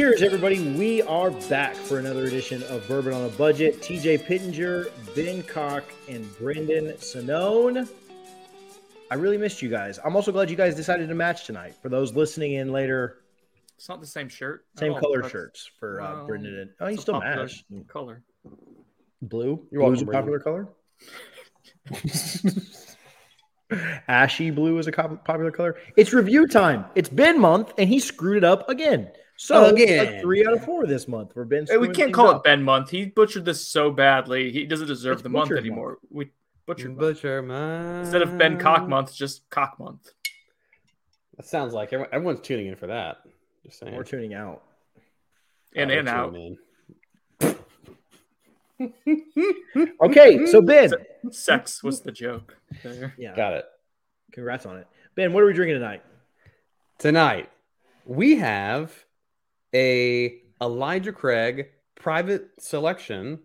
Cheers, everybody. We are back for another edition of Bourbon on a Budget. TJ Pittenger, Ben Cock, and Brendan Sonone. I really missed you guys. I'm also glad you guys decided to match tonight. For those listening in later, It's not the same shirt. same color That's- shirts for uh, well, Brendan. And, oh, you still match. Color. Blue. You're Blue's a welcome, popular color. Ashy blue is a co- popular color. It's review time. It's Ben month, and he screwed it up again. So uh, Again. like three out of four this month for Ben. Hey, we can't call up. it Ben month. He butchered this so badly. He doesn't deserve It's the month butchered month. anymore. We butchered. Butcher man. instead of Ben Cock month, just Cock month. That sounds like everyone, everyone's tuning in for that. Just saying. We're tuning out. In Oh, and we're out. tuning Okay, so Ben, Sex was the joke. There. yeah. Got it. congrats on it. Ben, what are we drinking tonight? Tonight we have a Elijah Craig private selection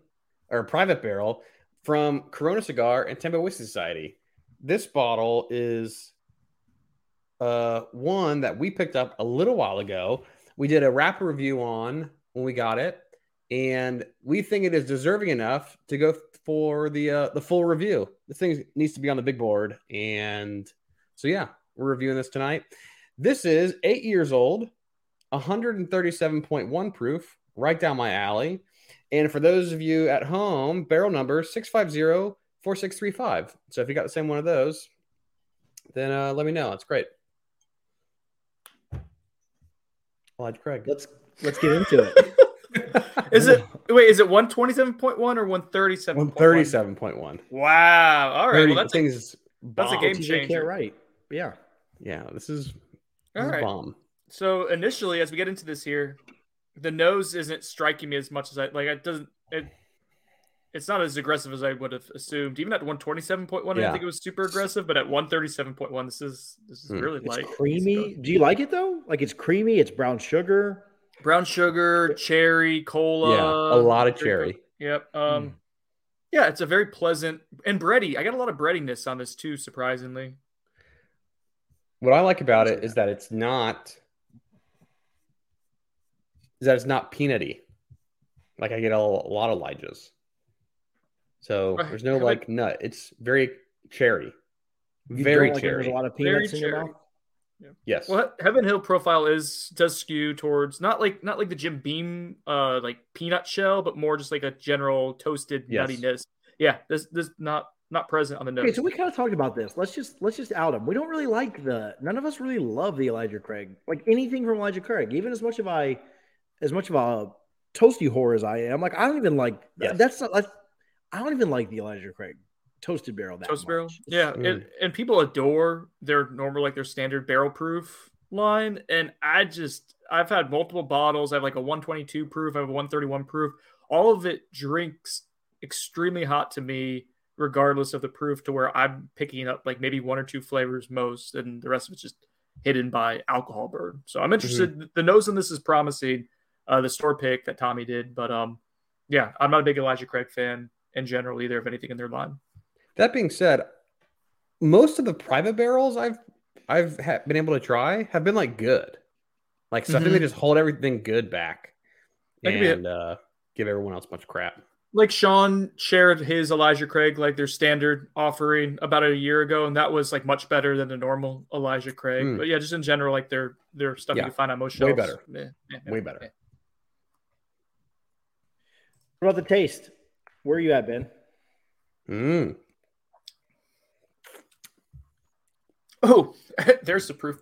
or private barrel from Corona Cigar and Tampa Whiskey Society. This bottle is uh one that we picked up a little while ago. We did a wrap review on when we got it, and we think it is deserving enough to go for the uh, the full review. This thing needs to be on the big board, and so yeah, we're reviewing this tonight. This is eight years old, 137.1 proof, right down my alley. And for those of you at home, barrel number 650 4635. So if you got the same one of those, then uh, let me know. That's great. Elijah Craig. Let's let's get into it. Is it wait? Is it one twenty seven point one or one thirty seven? 137.1. Wow. All right. Well, that's a, things that's a game changer. can't write. Yeah. Yeah, this is, this all is right. bomb. So initially, as we get into this here, the nose isn't striking me as much as I like. It doesn't. It. It's not as aggressive as I would have assumed. Even at one twenty seven point one, I didn't think it was super aggressive. But at one thirty seven point one, this is this is Hmm. really It's light. creamy. Do you like it though? Like it's creamy. It's brown sugar. brown sugar, cherry, cola. yeah, a lot of cherry. Yep. Um, yeah, it's a very pleasant and bready. I got a lot of breadiness on this too, surprisingly. What I like about it is that it's not is that it's not peanutty. Like I get a, a lot of Elijahs. So there's no Have I- like nut. It's very cherry. You Very don't like cherry. There's a lot of Very peanuts in your cherry. mouth. Yes. Well, Heaven Hill profile is does skew towards not like not like the Jim Beam uh like peanut shell, but more just like a general toasted Yes. nuttiness. Yeah, this this not not present on the nose. Okay, so we kind of talked about this. Let's just let's just out him. We don't really like the. None of us really love the Elijah Craig. Like anything from Elijah Craig, even as much of I, as much of a toasty whore as I am. Like I don't even like. Yes. That's not. That's, I don't even like the Elijah Craig toasted barrel. That Toast much. barrel. Yeah, Mm. and, and people adore their normal like their standard barrel proof line, and I just I've had multiple bottles. I have like a 122 proof. I have a 131 proof. All of it drinks extremely hot to me, regardless of the proof. To where I'm picking up like maybe one or two flavors most, and the rest of it's just hidden by alcohol burn. So I'm interested. The nose on this is promising. Uh, the store pick that Tommy did, but um, yeah, I'm not a big Elijah Craig fan in general either of anything in their line. That being said, most of the private barrels I've I've ha- been able to try have been like good. Like so I think they just hold everything good back That could be it. and uh, give everyone else a bunch of crap. like Sean shared his Elijah Craig, like their standard offering about a year ago, and that was like much better than the normal Elijah Craig. Mm. But yeah, just in general, like their their stuff Yeah. you find on most shelves, Way better. Yeah, Way better. yeah. What about the taste? Where are you at, Ben? Mm. Oh, there's the proof.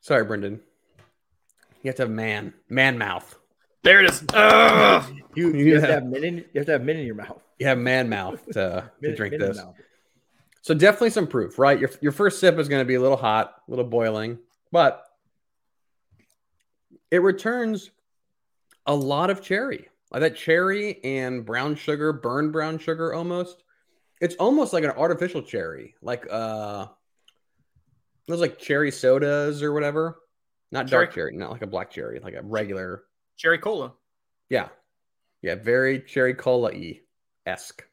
Sorry, Brendan. You have to have man man mouth. There it is. Ugh. You, you have to have mint in, you have to have mint in your mouth. You have man mouth to, to drink this. mouth. So definitely some proof, right? Your your first sip is going to be a little hot, a little boiling, but it returns a lot of cherry. Like that cherry and brown sugar, burned brown sugar almost. It's almost like an artificial cherry. Like uh those like cherry sodas or whatever. Not dark Cherry- cherry, not like a black cherry, like a regular. Cherry cola. Yeah. Yeah, very cherry cola y esque.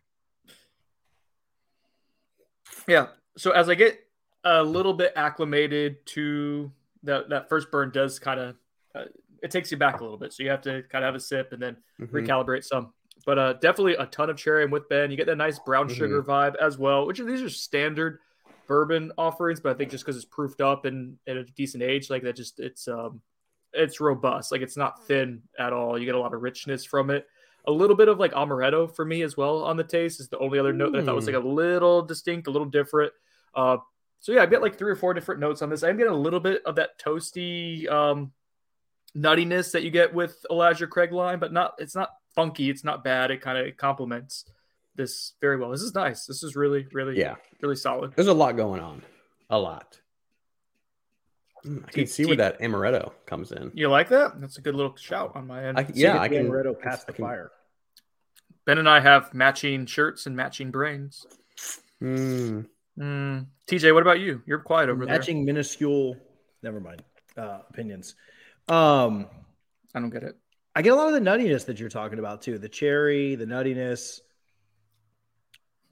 Yeah. So as I get a little bit acclimated to that, that first burn does kind of uh, it takes you back a little bit. So you have to kind of have a sip and then Mhm. recalibrate some. But uh, definitely a ton of cherry. I'm with Ben. You get that nice brown Mhm. sugar vibe as well, which are, these are standard bourbon offerings. But I think just because it's proofed up and at a decent age, like that, just it's um it's robust. Like it's not thin at all. You get a lot of richness from it. A little bit of like amaretto for me as well on the taste is the only other note that I thought was like a little distinct, a little different. Uh, so yeah, I get like three or four different notes on this. I'm getting a little bit of that toasty um, nuttiness that you get with Elijah Craig line, but not. It's not funky. It's not bad. It kind of complements this very well. This is nice. This is really, really, Yeah. really solid. There's a lot going on. A lot. Mm, I can see where that amaretto comes in. You like that? That's a good little shout on my end. I, yeah, I can. amaretto past the fire. ben and I have matching shirts and matching brains. Mm, Mm. TJ, what about you? You're quiet over there. Matching minuscule. Never mind. Uh, opinions. Um. I don't get it. I get a lot of the nuttiness that you're talking about too. The cherry, the nuttiness,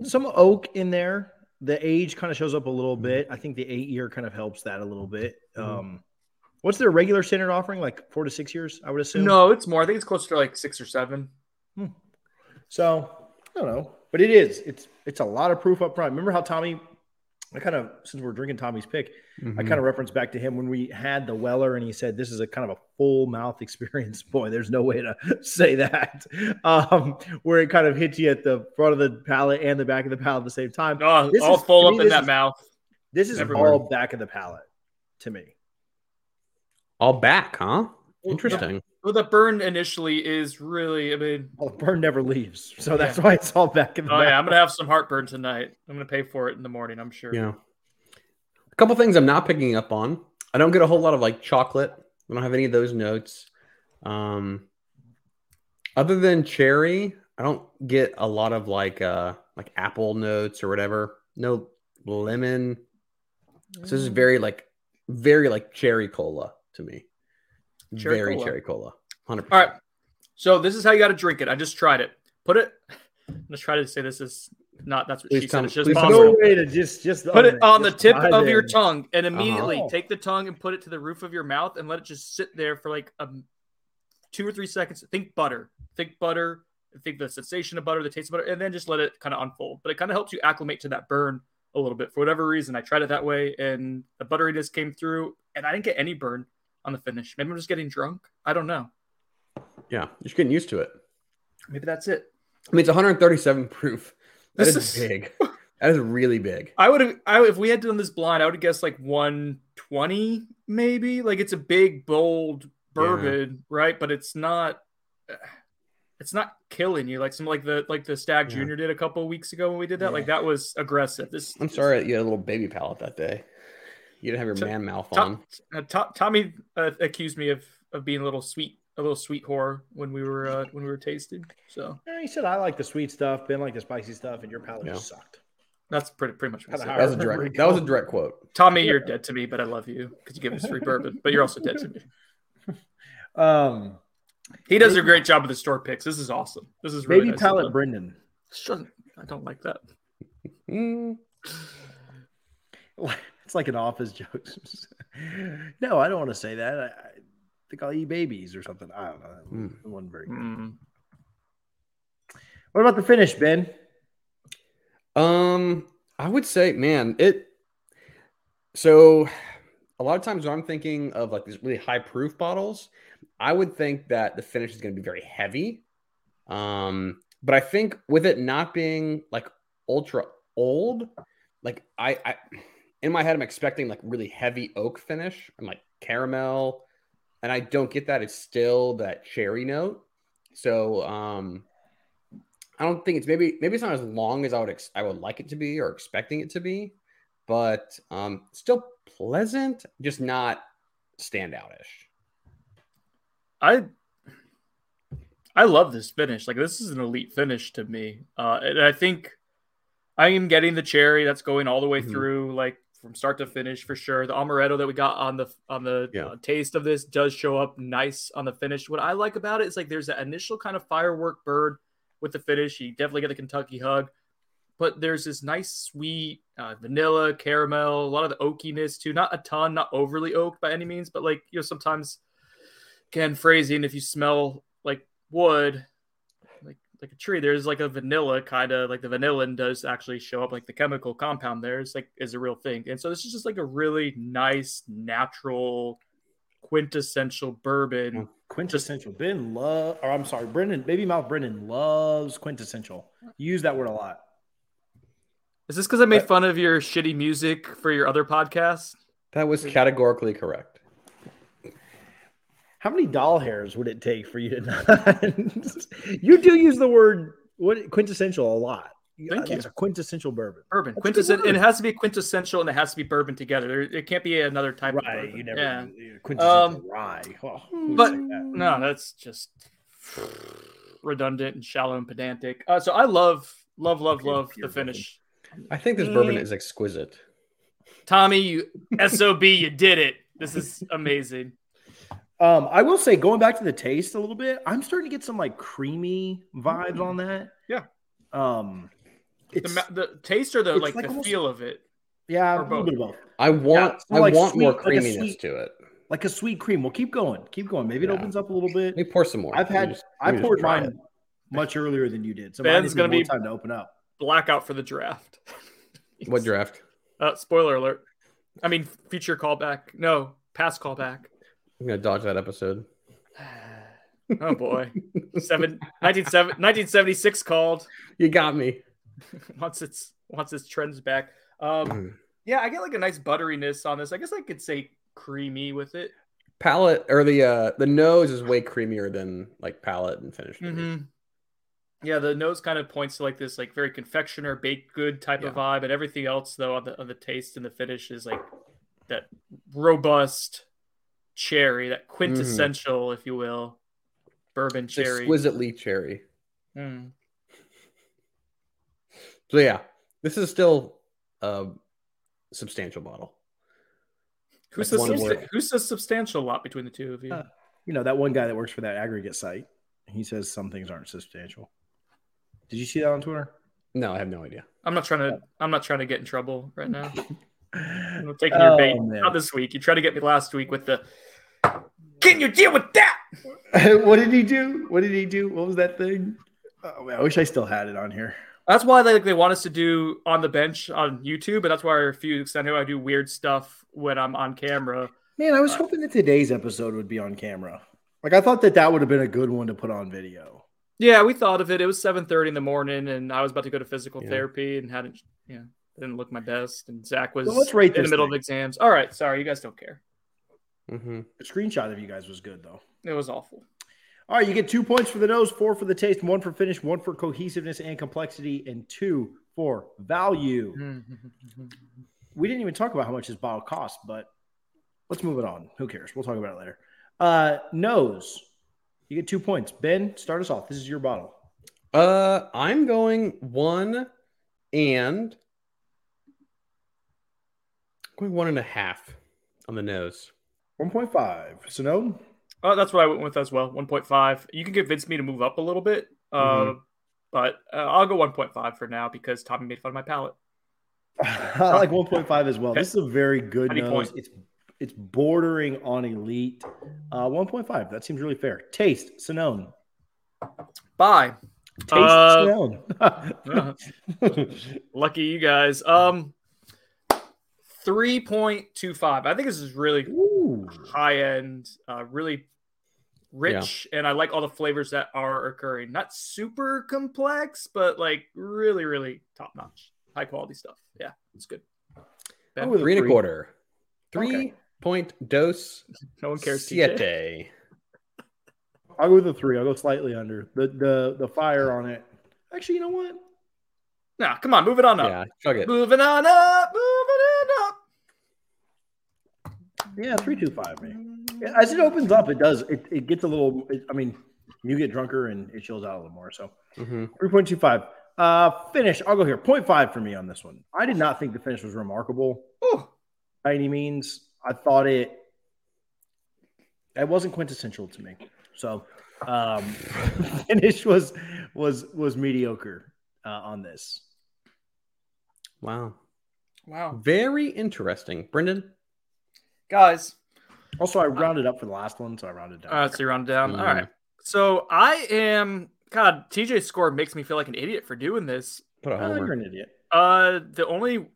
some oak in there. The age kind of shows up a little bit. I think the eight year kind of helps that a little bit. Mhm. Um, what's their regular standard offering? Like four to six years, I would assume. No, it's more. I think it's closer to like six or seven. Hmm. So I don't know, but it is. It's it's a lot of proof up front. Remember how Tommy? I kind of since we're drinking Tommy's pick, I mhm. kind of referenced back to him when we had the Weller, and he said this is a kind of a full mouth experience. Boy, there's no way to say that. Um, where it kind of hits you at the front of the palate and the back of the palate at the same time. Oh, This all is- full to up me, in this that is- mouth. This is Everywhere. all back of the palate to me. all back, huh? Interesting. Well, the burn initially is really. I mean, Well, the burn never leaves, so that's why it's all back in the. oh yeah, I'm gonna have some heartburn tonight. I'm gonna pay for it in the morning. I'm sure. Yeah. A couple things I'm not picking up on. I don't get a whole lot of like chocolate. I don't have any of those notes. Um, other than cherry, I don't get a lot of like uh like apple notes or whatever. No lemon. So this is very like very like cherry cola to me. Cherry very cola. cherry cola. 100%. All right. So this is how you got to drink it. I just tried it. Put it. Let's try to say this is not. That's what Please she tell said. me- It's just please tell There's me. no way to just just Put it on the tip dive of your tongue and immediately Uh-huh. take the tongue and put it to the roof of your mouth and let it just sit there for like um, two or three seconds. Think butter. Think butter. Think the sensation of butter, the taste of butter, and then just let it kind of unfold. But it kind of helps you acclimate to that burn a little bit. For whatever reason, I tried it that way, and the butteriness came through, and I didn't get any burn on the finish. Maybe I'm just getting drunk. I don't know. Yeah, you're just getting used to it. Maybe that's it. I mean, it's 137 proof. That This is is- big. That is really big. I would have, I, if we had done this blind, I would have guessed like 120, maybe. Like it's a big, bold bourbon, right? But it's not, it's not killing you like some like the like the Stagg Yeah. Junior did a couple of weeks ago when we did that. Like that was aggressive. This, I'm sorry you had a little baby palate that day. You didn't have your To- man mouth on. Tom, uh, To- Tommy uh, accused me of of being a little sweet, a little sweet whore when we were uh, when we were tasting. So Yeah, he said I like the sweet stuff, Ben like the spicy stuff, and your palate Yeah. just sucked. that's pretty pretty much what I Kinda said. hard. That was a direct. he That was a direct quote. Tommy, you're dead to me, but I love you because you give us free bourbon. But you're also dead to me. Um, He does a great job with the store picks. This is awesome. This is really baby nice palate. Brendan. I don't like that. It's like an office joke. no, I don't want to say that. I, I think I'll eat babies or something. I don't know. Mm. It wasn't very good. Mm. What about the finish, Ben? Um, I would say, man, it. So, a lot of times when I'm thinking of like these really high proof bottles, I would think that the finish is going to be very heavy. Um, but I think with it not being like ultra old, like I, I in my head, I'm expecting like really heavy oak finish and like caramel, and I don't get that. It's still that cherry note. So um, I don't think it's maybe maybe it's not as long as I would ex- I would like it to be or expecting it to be, but um, still pleasant, just not standoutish. I I love this finish. Like this is an elite finish to me. Uh, and I think I am getting the cherry that's going all the way Mhm. through, like from start to finish for sure. The amaretto that we got on the on the Yeah. uh, taste of this does show up nice on the finish. What I like about it is like there's that initial kind of firework bird with the finish. You definitely get the Kentucky hug, but there's this nice sweet uh, vanilla caramel, a lot of the oakiness too. Not a ton, not overly oak by any means, but like you know sometimes again phrasing if you smell like wood like like a tree there's like a vanilla kind of like the vanillin does actually show up like the chemical compound there is like is a real thing and so this is just like a really nice natural quintessential bourbon Quintessential. Ben love, or I'm sorry, Brendan. Baby Mouth Brendan loves quintessential. You use that word a lot. is this because i made fun of your shitty music for your other podcast That was categorically correct. How many doll hairs would it take for you to not? you do use the word what quintessential a lot. Thank you. It's a quintessential bourbon. bourbon That's a good quintessential and it has to be quintessential and it has to be bourbon together there, it can't be another type of bourbon. You never yeah quintessential Um, rye. Oh, but that? no, that's just redundant and shallow and pedantic. Uh, so I love, love, love, Okay, love pure the finish. I think this bourbon Mm. is exquisite. Tommy, you sob, you did it. This is amazing. Um, I will say, going back to the taste a little bit, I'm starting to get some like creamy vibes on that. Yeah. Um, The, it's ma- the taste or the like, like the almost- feel of it. yeah, or a little both. of both, I want so I like want more sweet- like creaminess sweet- to it. like a sweet cream. Well, keep going, keep going. Maybe it Yeah. opens up a little bit. Let me pour some more. I've had just- I let poured mine it. much earlier than you did, so Ben's mine gonna gonna be- be time to open up. Blackout for the draft. What draft? Uh, spoiler alert. I mean, future callback. No, past callback. I'm gonna dodge that episode. Oh boy. Seven, 1976 called. You got me. once it's once its trends back. Um, Mm. yeah, I get like a nice butteriness on this. I guess I could say creamy with it. Palate or the uh the nose is way creamier than like palate and finish. Mm-hmm. Yeah, the nose kind of points to like this like very confectioner baked good type of vibe, and everything else though on the on the taste and the finish is like that robust cherry, that quintessential, if you will, bourbon cherry. exquisitely cherry. Mm. So yeah, this is still a substantial bottle. Who That's says one substa- word. who says substantial lot between the two of you? Uh, You know that one guy that works for that aggregate site. He says some things aren't substantial. Did you see that on Twitter? No, I have no idea. I'm not trying to. I'm not trying to get in trouble right now. I'm taking your Oh, bait. man. Not this week. You tried to get me last week with the. Can you deal with that? what did he do? What did he do? What was that thing? Uh, oh, man, I wish I still had it on here. That's why they they want us to do on the bench on YouTube, and that's why I refuse. 'cause I know I do weird stuff when I'm on camera. Man, I was hoping that today's episode would be on camera. Like I thought that that would have been a good one to put on video. Yeah, we thought of it. It was 7:30 in the morning, and I was about to go to physical Yeah. therapy and hadn't. Yeah, didn't look my best, and Zach was Well, let's rate in the middle thing. of exams. All right, sorry, you guys don't care. Hmm The screenshot of you guys was good though. It was awful. All right, you get two points for the nose, four for the taste, one for finish, one for cohesiveness and complexity, and two for value. We didn't even talk about how much this bottle costs, but let's move it on. Who cares? We'll talk about it later. Uh, nose, you get two points. Ben, start us off. This is your bottle. Uh, I'm going one and going one and a half on the nose. 1.5. So no, Oh, that's what I went with as well. 1.5. You can convince me to move up a little bit, uh, Mhm. but uh, I'll go 1.5 for now because Tommy made fun of my palate. I like 1.5 as well. This is a very good How nose. point? It's it's bordering on elite. Uh, 1.5. That seems really fair. Taste, Sinone. Bye. Taste, Uh, Sinone. Lucky you guys. Um, 3.25. I think this is really Ooh. high end, uh, really rich, and I like all the flavors that are occurring. Not super complex, but like really, really top notch, high quality stuff. Yeah, it's good. Ben? Oh, three and a quarter, three okay. point dose. No one cares. TJ. siete. I'll go with the three. I'll go slightly under. The the the fire on it. Actually, you know what? Nah, come on, move it on up. Yeah, chug it. Moving on up, moving on up. Yeah, three two five me. As it opens up, it does. It, it gets a little. It, I mean, you get drunker and it chills out a little more. So Mhm. three point two five. Uh, finish. I'll go here. 0.5 for me on this one. I did not think the finish was remarkable Ooh, by any means. I thought it. It wasn't quintessential to me. So um, finish was was was mediocre uh, on this. Wow. wow, Very interesting. Brendan? Guys. Also, I rounded up for the last one, so I rounded down. All right, so you're on down. All Mm. right. So I am. God, TJ's score makes me feel like an idiot for doing this. Put a Oh, you're an idiot. Uh, the only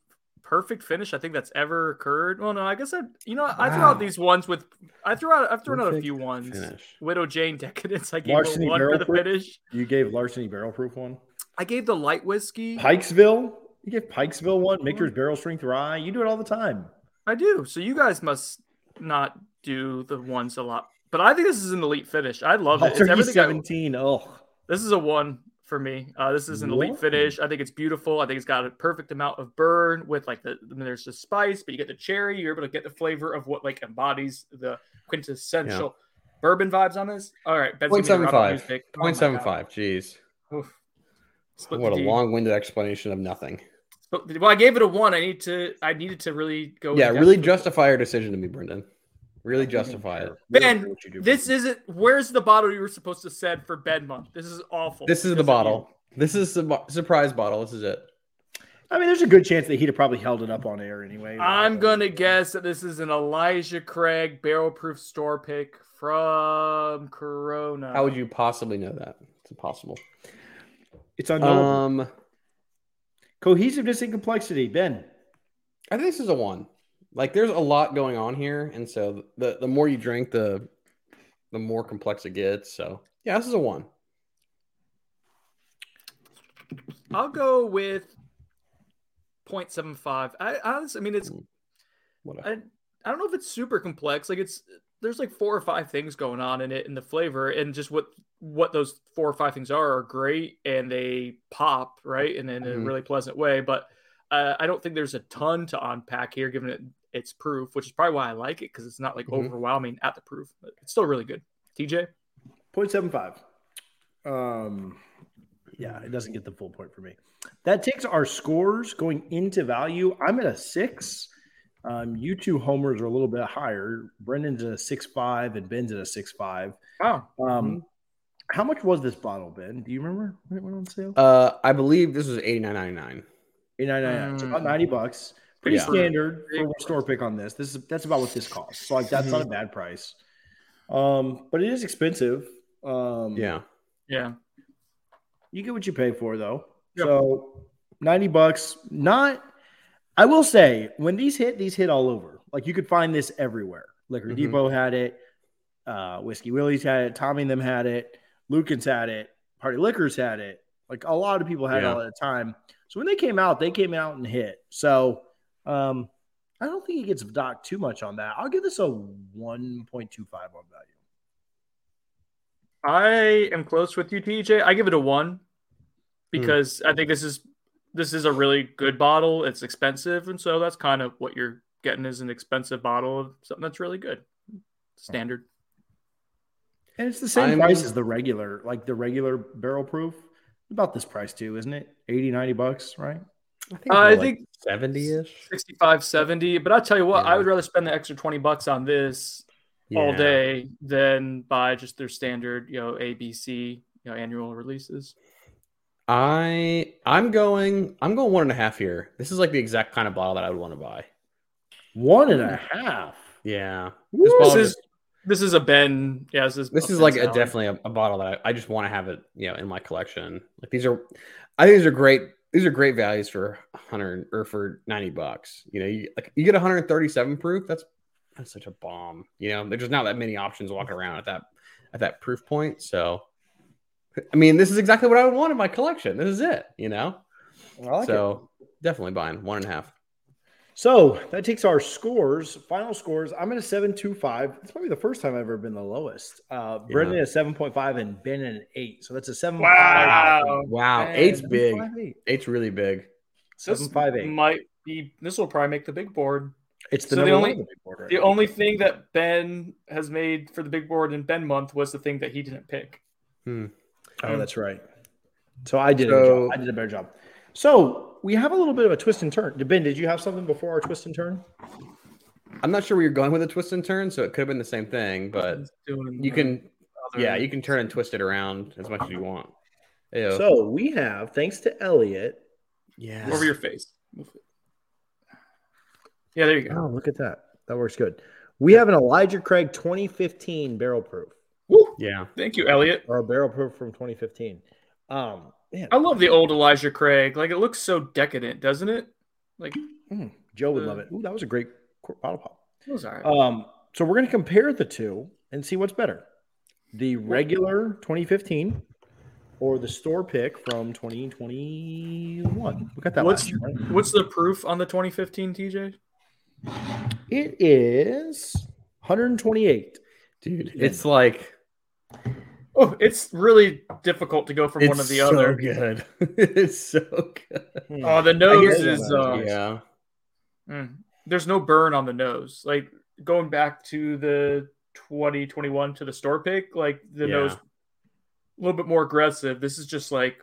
perfect finish I think that's ever occurred. Well, no, I guess I. You know, I threw out these ones with. I threw out. I've thrown out a few ones. Finish. Widow Jane Decadence. I gave Larceny one for the Proof? finish. You gave larceny barrel proof one. I gave the light whiskey. Pikesville. You give Pikesville one. Maker's Barrel Strength Rye. You do it all the time. I do. So you guys must not do the ones a lot. But I think this is an elite finish. I love it. It's everything I- 17. Oh, this is a one for me. Uh, this is an elite finish. I think it's beautiful. I think it's got a perfect amount of burn with like the I mean, there's the spice, but you get the cherry. You're able to get the flavor of what like embodies the quintessential bourbon vibes on this. All right, Ben's Point giving me seven a round of five. music. Oh Point my seven God. five. Jeez. Oof. Split What a long-winded explanation of nothing. But- Well, I gave it a one. I need to. I needed to really go. Yeah, really justify your decision to me, Brendan. Really justify it. Ben, This isn't. Where's the bottle you were supposed to send for Ben month? This is awful. This is the bottle. This is the surprise bottle. This is it. I mean, there's a good chance that he'd have probably held it up on air anyway. I'm gonna guess that this is an Elijah Craig barrel proof store pick from Corona. How would you possibly know that? It's impossible. It's unknowable. Um, Cohesiveness and complexity. Ben. I think this is a one. Like, there's a lot going on here, and so the the more you drink, the the more complex it gets. So, yeah, this is a one. I'll go with 0.75. I honestly, I mean, it's hmm. What I don't know if it's super complex. Like it's there's like four or five things going on in it in the flavor and just what what those four or five things are are great and they pop right and in a Mhm. really pleasant way. But uh, I don't think there's a ton to unpack here, given it its proof, which is probably why I like it because it's not like Mhm. overwhelming at the proof. But it's still really good. TJ, 0.75. Um, yeah, it doesn't get the full point for me. That takes our scores going into value. I'm at a six. Um, you two homers are a little bit higher. Brendan's at a six five and Ben's at a six five. wow, Um, how much was this bottle, Ben? Do you remember when it went on sale? Uh, I believe this was eighty nine ninety nine. Eight ninety nine. It's about Mm. ninety bucks. Pretty Yeah. standard for a store pick on this. This is that's about what this costs. So like that's not a bad price. Um, but it is expensive. Um, Yeah. yeah, You get what you pay for, though. Yep. So ninety bucks. Not. I will say when these hit, these hit all over. Like you could find this everywhere. Liquor Mhm. Depot had it. Uh, Whiskey Willie's had it. Tommy and them had it. Lucan's had it. Party Liquors had it. Like a lot of people had Yeah. it all at the time. So when they came out, they came out and hit. So um, I don't think it gets docked too much on that. I'll give this a one point two five on value. I am close with you, TJ. I give it a one because I think this is this is a really good bottle. It's expensive, and so that's kind of what you're getting is an expensive bottle of something that's really good, standard. And it's the same I'm- price as the regular, like the regular barrel proof. About this price too, isn't it? 80, 90 bucks, right? I think, Uh, I think- seventy ish 65 70 but i'll tell you what Yeah. i would rather spend the extra 20 bucks on this all day than buy just their standard you know abc you know annual releases I I'm going I'm going one and a half here. This is like the exact kind of bottle that I would want to buy. One and a half. Yeah. Woo! This this bottle is this is a ben yeah this is this is like a, definitely a, a bottle that I, I just want to have it, you know, in my collection. Like these are, I think these are great. These are great values for hundred or for ninety bucks. You know, you like you get 137 proof. That's that's such a bomb. You know, there's just not that many options walking around at that at that proof point. So, I mean, this is exactly what I would want in my collection. This is it. You know, I like so definitely buying one and a half. So that takes our scores, final scores. I'm at a 7.25. It's probably the first time I've ever been the lowest. Uh, Brendan at 7.5 and Ben at an 8. So that's a 7. Wow. Wow, Man, eight's big. 7.58. Eight's really big. This 7.58. might be. This will probably make the big board. It's the So the only- the big board right The only thing that Ben has made for the big board in Ben month was the thing that he didn't pick. Hmm. Oh, that's right. So I did a So- job. I did a better job. So we have a little bit of a twist and turn. Ben, did you have something before our twist and turn? I'm not sure where you're going with a twist and turn, so it could have been the same thing, but you can, other- yeah, you can turn and twist it around as much as you want. Ew. So we have, thanks to Elliot. yeah. over your face. Yeah, there you go. Oh, look at that. That works good. We have an Elijah Craig 2015 barrel proof Woo! Yeah. Thank you, Elliot. or a barrel proof from 2015. Um, man, I love the old Elijah Craig. Like it looks so decadent, doesn't it? Like mm, Joe would Uh, love it. Ooh, that was a great bottle pop. it was all right. Um, so we're going to compare the two and see what's better the regular 2015 or the store pick from 2021. We got that What's last year, right? what's the proof on the 2015 TJ? It is 128. Dude, it's like Oh, it's really difficult to go from it's one to the so other. good. it's so good. Hmm. Oh, the nose is that. uh, Yeah. mm, there's no burn on the nose. Like going back to the 2021 to the store pick, like the Yeah. nose a little bit more aggressive. This is just like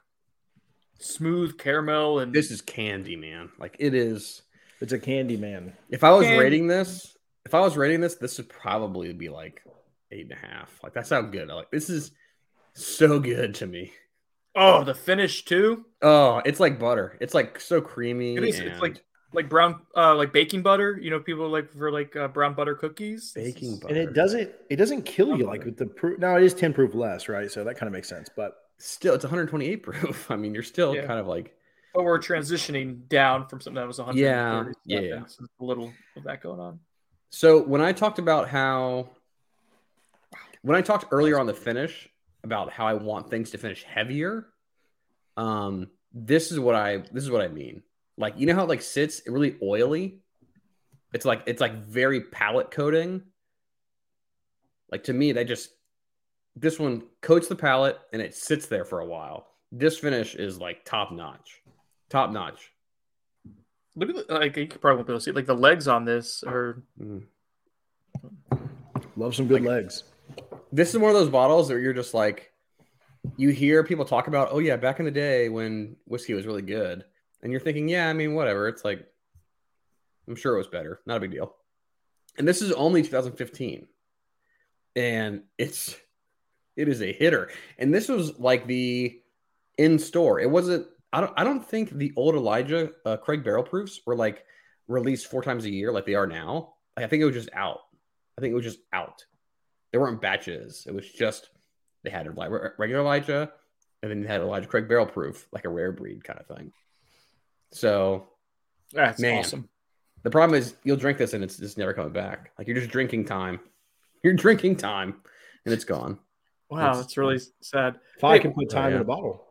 smooth caramel and This is candy, man. Like it is. It's a candy man. If I was Candy. rating this, if I was rating this, this would probably be like eight and a half. Like that's how good. Like this is so good to me. oh, the finish too. Oh, it's like butter. It's like so creamy. It is. It's like like brown, uh, like baking butter. You know, people like for like uh, brown butter cookies. Baking butter. And it doesn't it doesn't kill you like with the proof. Now it is 10 proof less, right? So that kind of makes sense. But Still, it's 128 proof. I mean, you're still Yeah. kind of like But we're transitioning down from something that was 100. Yeah, yeah, yeah. so a little of that going on. So when I talked about how, when I talked earlier on the finish about how I want things to finish heavier, um, this is what I this is what I mean. Like you know how it like sits really oily. It's like it's like very palate coating. Like to me, they just this one coats the palate and it sits there for a while. This finish is like top notch, top notch. Look at the, like you could probably won't be able to see like the legs on this are Mm. love some good legs. This is one of those bottles where you're just like you hear people talk about oh yeah back in the day when whiskey was really good. And you're thinking yeah i mean whatever. It's like i'm sure it was better. Not a big deal. And this is only 2015 and it's it is a hitter. And this was like the in store. It wasn't i don't i don't think the old elijah uh, craig barrel proofs were like released four times a year like they are now. I think it was just out. I think it was just out they weren't batches. It was just they had a regular Elijah, and then they had Elijah Craig barrel proof, like a rare breed kind of thing. So that's Man. awesome. the problem is you'll drink this and it's just never coming back. Like you're just drinking time. You're drinking time, and it's gone. Wow, It's- that's really sad. If I can put time yeah. in a bottle.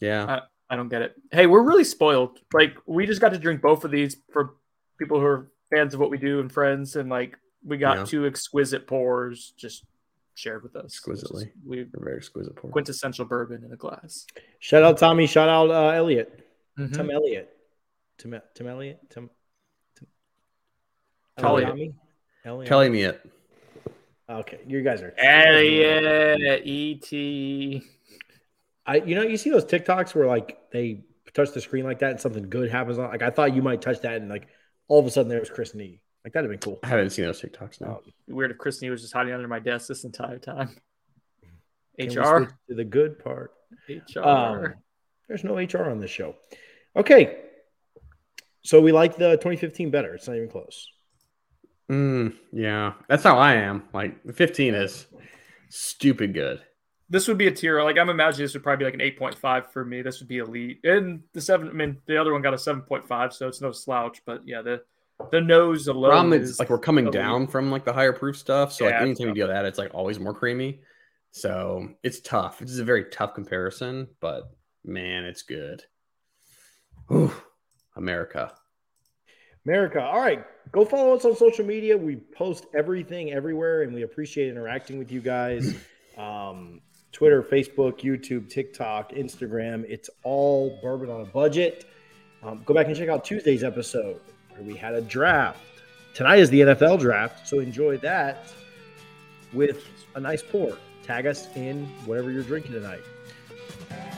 Yeah, I don't get it. Hey, we're really spoiled. Like we just got to drink both of these for people who are fans of what we do and friends, and like we got Yeah. two exquisite pours just shared with us. Exquisitely. Is- We a very exquisite pour. quintessential bourbon in a glass. Shout out Tommy. Shout out uh, Elliot. Mhm. Tim Elliott. Tim, Tim Elliott. Tim. Tim Elliott. Tommy? Elliott. Telling me it. Okay, you guys are. Elliot, E.T. I, you know, you see those TikToks where like they touch the screen like that and something good happens. On, like I thought you might touch that and like all of a sudden there was Christine. Like that'd have been cool. I haven't seen those TikToks now. Weird if Christine was just hiding under my desk this entire time. HR. to the good part. HR. Um, there's no HR on this show. Okay, so we like the 2015 better. It's not even close. Mm, yeah, that's how I am. Like 15 is stupid good. this would be a tier. Like I'm imagining this would probably be like an 8.5 for me. This would be elite. And the seven, I mean, the other one got a 7.5, so it's no slouch. But yeah, the the nose alone problem is is like we're coming elite. down from like the higher proof stuff. So Yeah, like anytime you do that, it's like always more creamy. So it's tough. This is a very tough comparison, but man, it's good. Whew. America. America. All right. Go follow us on social media. We post everything everywhere, and we appreciate interacting with you guys. Um, Twitter, Facebook, YouTube, TikTok, Instagram. It's all bourbon on a budget. Um, go back and check out Tuesday's episode where we had a draft. Tonight is the NFL draft, so enjoy that with a nice pour. Tag us in whatever you're drinking tonight.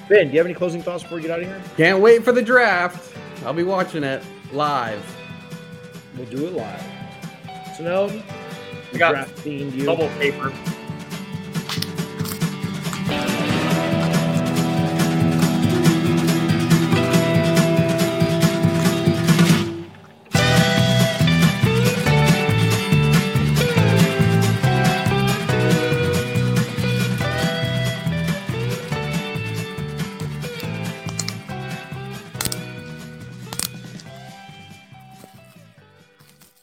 Ben, do you have any closing thoughts before we get out of here? Can't wait for the draft. I'll be watching it live. We'll do it live. So, no, We got draft themed you. Bubble paper.